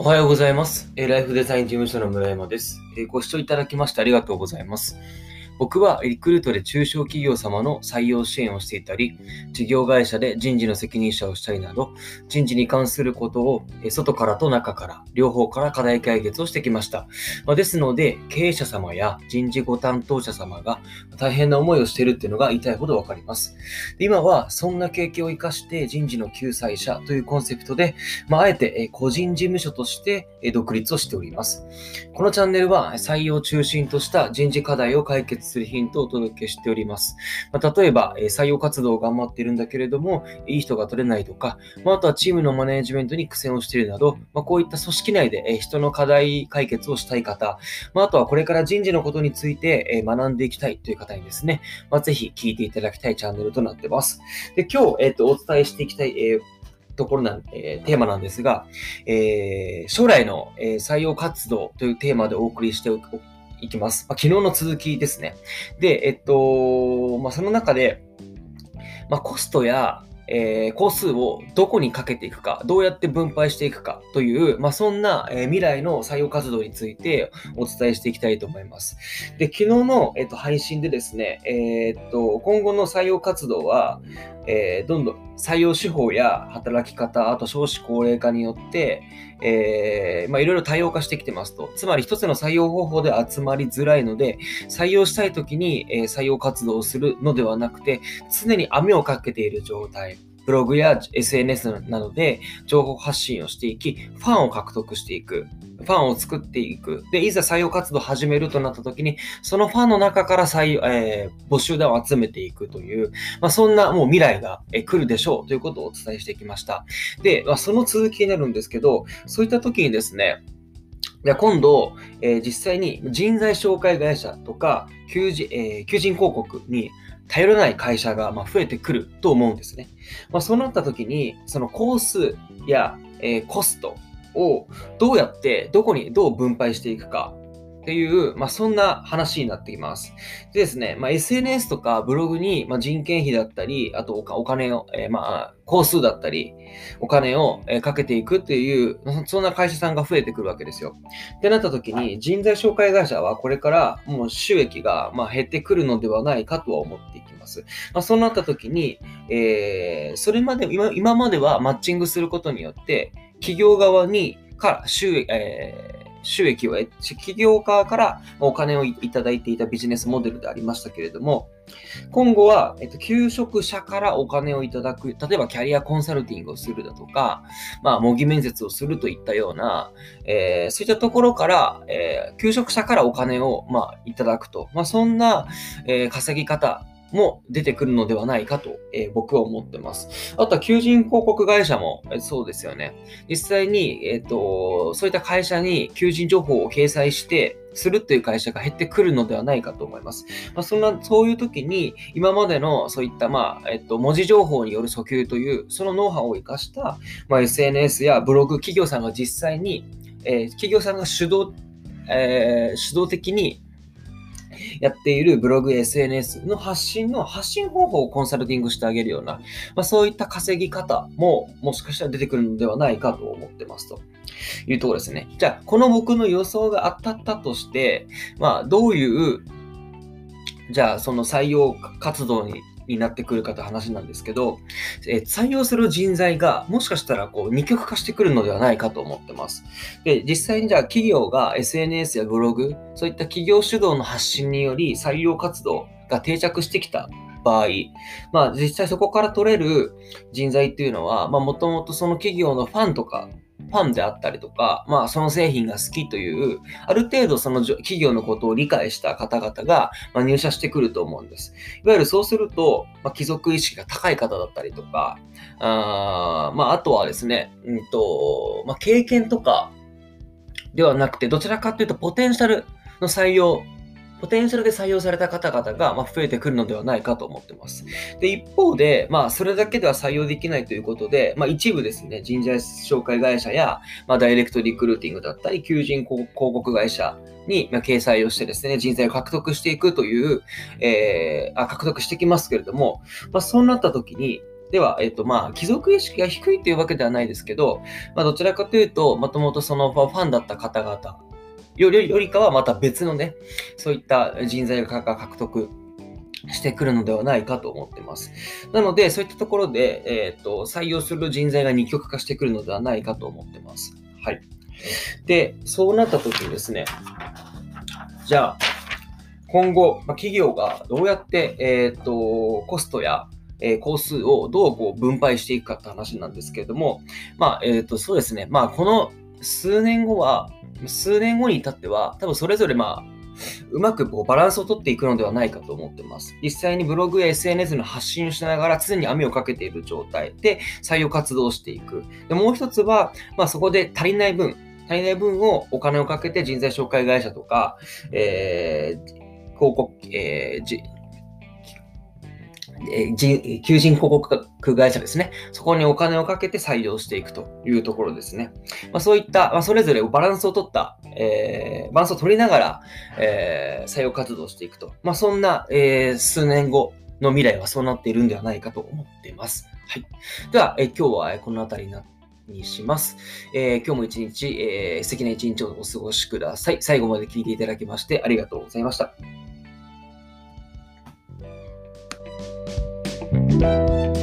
おはようございます。ライフデザイン事務所の村山です。ご視聴いただきましてありがとうございます。僕はリクルートで中小企業様の採用支援をしていたり、事業会社で人事の責任者をしたりなど、人事に関することを外からと中から、両方から課題解決をしてきました。まですので、経営者様や人事ご担当者様が大変な思いをしているっていうのが痛いほどわかります。今はそんな経験を生かして人事の救済者というコンセプトで、まあ、あえて個人事務所として独立をしております。このチャンネルは採用中心とした人事課題を解決するヒントをお届けしております。まあ、例えば、え採用活動を頑張っているんだけれども、いい人が取れないとか、まあ、あとはチームのマネージメントに苦戦をしているなど、まあ、こういった組織内でえ人の課題解決をしたい方、まあ、とはこれから人事のことについてえ学んでいきたいという方にですね、まあ、ぜひ聞いていただきたいチャンネルとなってます。で、今日、えっ、と、お伝えしていきたい、えーところな、えーテーマなんですが、えー将来の、えー採用活動というテーマでお送りしておいきます。まあ、昨日の続きですね。で、えっと、まあ、その中で、まあ、コストや、えー工数をどこにかけていくか、どうやって分配していくかという、まあ、そんな、えー未来の採用活動についてお伝えしていきたいと思います。で、昨日の、えっと配信でですね、えーっと、今後の採用活動は、えーどんどん採用手法や働き方、あと少子高齢化によって、えーまあ、いろいろ多様化してきてますと。つまり一つの採用方法で集まりづらいので、採用したい時に、え採用活動をするのではなくて、常に網をかけている状態。ブログや SNS などで情報発信をしていき、ファンを獲得していく。ファンを作っていく。で、いざ採用活動を始めるとなった時に、そのファンの中から採用、えー募集団を集めていくという、まあ、そんなもう未来がえ来るでしょうということをお伝えしてきました。で、まあ、その続きになるんですけど、そういった時にですね、じゃあ今度、えー実際に人材紹介会社とか求人、えー求人広告に頼らない会社がま増えてくると思うんですね。まあ、そうなった時に、その工数や、えーコストをどうやって、どこにどう分配していくかっていう、まあ、そんな話になってきます。でですね、まあ、SNS とかブログに、まあ、人件費だったり、あとお金を、えーまあ、工数だったり、お金をえーかけていくっていう、そそんな会社さんが増えてくるわけですよ。ってなった時に、人材紹介会社はこれからもう収益がまあ減ってくるのではないかとは思っていきます。まあ、そうなった時に、えーそれまで今、今まではマッチングすることによって、企業側にから収益、えー収益を得て、企業側からお金をいいただいていたビジネスモデルでありましたけれども、今後は、えっと、求職者からお金をいただく、例えばキャリアコンサルティングをするだとか、まあ、模擬面接をするといったような、えーそういったところから、えー求職者からお金を、まあ、いただくと、まあ、そんな、えー稼ぎ方も出てくるのではないかと、えー僕は思ってます。あとは求人広告会社もえそうですよね。実際に、えっ、と、そういった会社に求人情報を掲載して、するっていう会社が減ってくるのではないかと思います。まあ、そんな、そういう時に、今までのそういった、まあ、えっと、文字情報による訴求という、そのノウハウを生かした、まあ、SNS やブログ、企業さんが実際に、えー企業さんが主導、えー主導的にやっているブログ、SNS の発信の発信方法をコンサルティングしてあげるような、まあ、そういった稼ぎ方ももしかしたら出てくるのではないかと思ってますというところですね。じゃあ、この僕の予想が当たったとして、まあ、どういう、じゃあ、その採用活動にになってくるかという話なんですけど、えー採用する人材がもしかしたらこう二極化してくるのではないかと思ってます。で、実際にじゃあ企業が SNS やブログ、そういった企業主導の発信により採用活動が定着してきた場合、まあ実際そこから取れる人材っていうのは、まあもともとその企業のファンとか、ファンであったりとか、まあその製品が好きという、ある程度その企業のことを理解した方々が、ま、入社してくると思うんです。いわゆるそうすると、まあ、貴族意識が高い方だったりとか、あまああとはですね、うんと、まあ経験とかではなくて、どちらかというとポテンシャルの採用、ポテンシャルで採用された方々が増えてくるのではないかと思ってます。で、一方で、まあ、それだけでは採用できないということで、まあ、一部ですね、人材紹介会社や、まあ、ダイレクトリクルーティングだったり、求人広告会社にま掲載をしてですね、人材を獲得していくという、えーあ獲得してきますけれども、まあ、そうなった時に、では、えっ、と、まあ、貴族意識が低いというわけではないですけど、まあ、どちらかというと、もともとそのファンだった方々よりよりかはまた別のね、そういった人材が獲得してくるのではないかと思ってます。なので、そういったところで、えっ、ー、と、採用する人材が二極化してくるのではないかと思ってます。はい。で、そうなった時にですね、じゃあ、今後、ま、企業がどうやって、えっ、ー、と、コストや、えー、工数をどうこう分配していくかって話なんですけれども、まあ、えっ、と、そうですね。まあ、この数年後は、数年後に至っては、多分それぞれまあ、うまくこうバランスをとっていくのではないかと思ってます。実際にブログや SNS の発信をしながら常に網をかけている状態で採用活動をしていく。でもう一つは、まあ、そこで足りない分、足りない分をお金をかけて人材紹介会社とか、えー、広告、えー、え、求人広告会社ですね。そこにお金をかけて採用していくというところですね。まあ、そういった、まあ、それぞれバランスを取った、えー、バランスを取りながら、えー、採用活動していくと。まあ、そんな、えー、数年後の未来はそうなっているんではないかと思っています。はい。では、え、今日はこの辺りになってにします。えー、今日も一日、えー、素敵な一日をお過ごしください。最後まで聞いていただきましてありがとうございました。you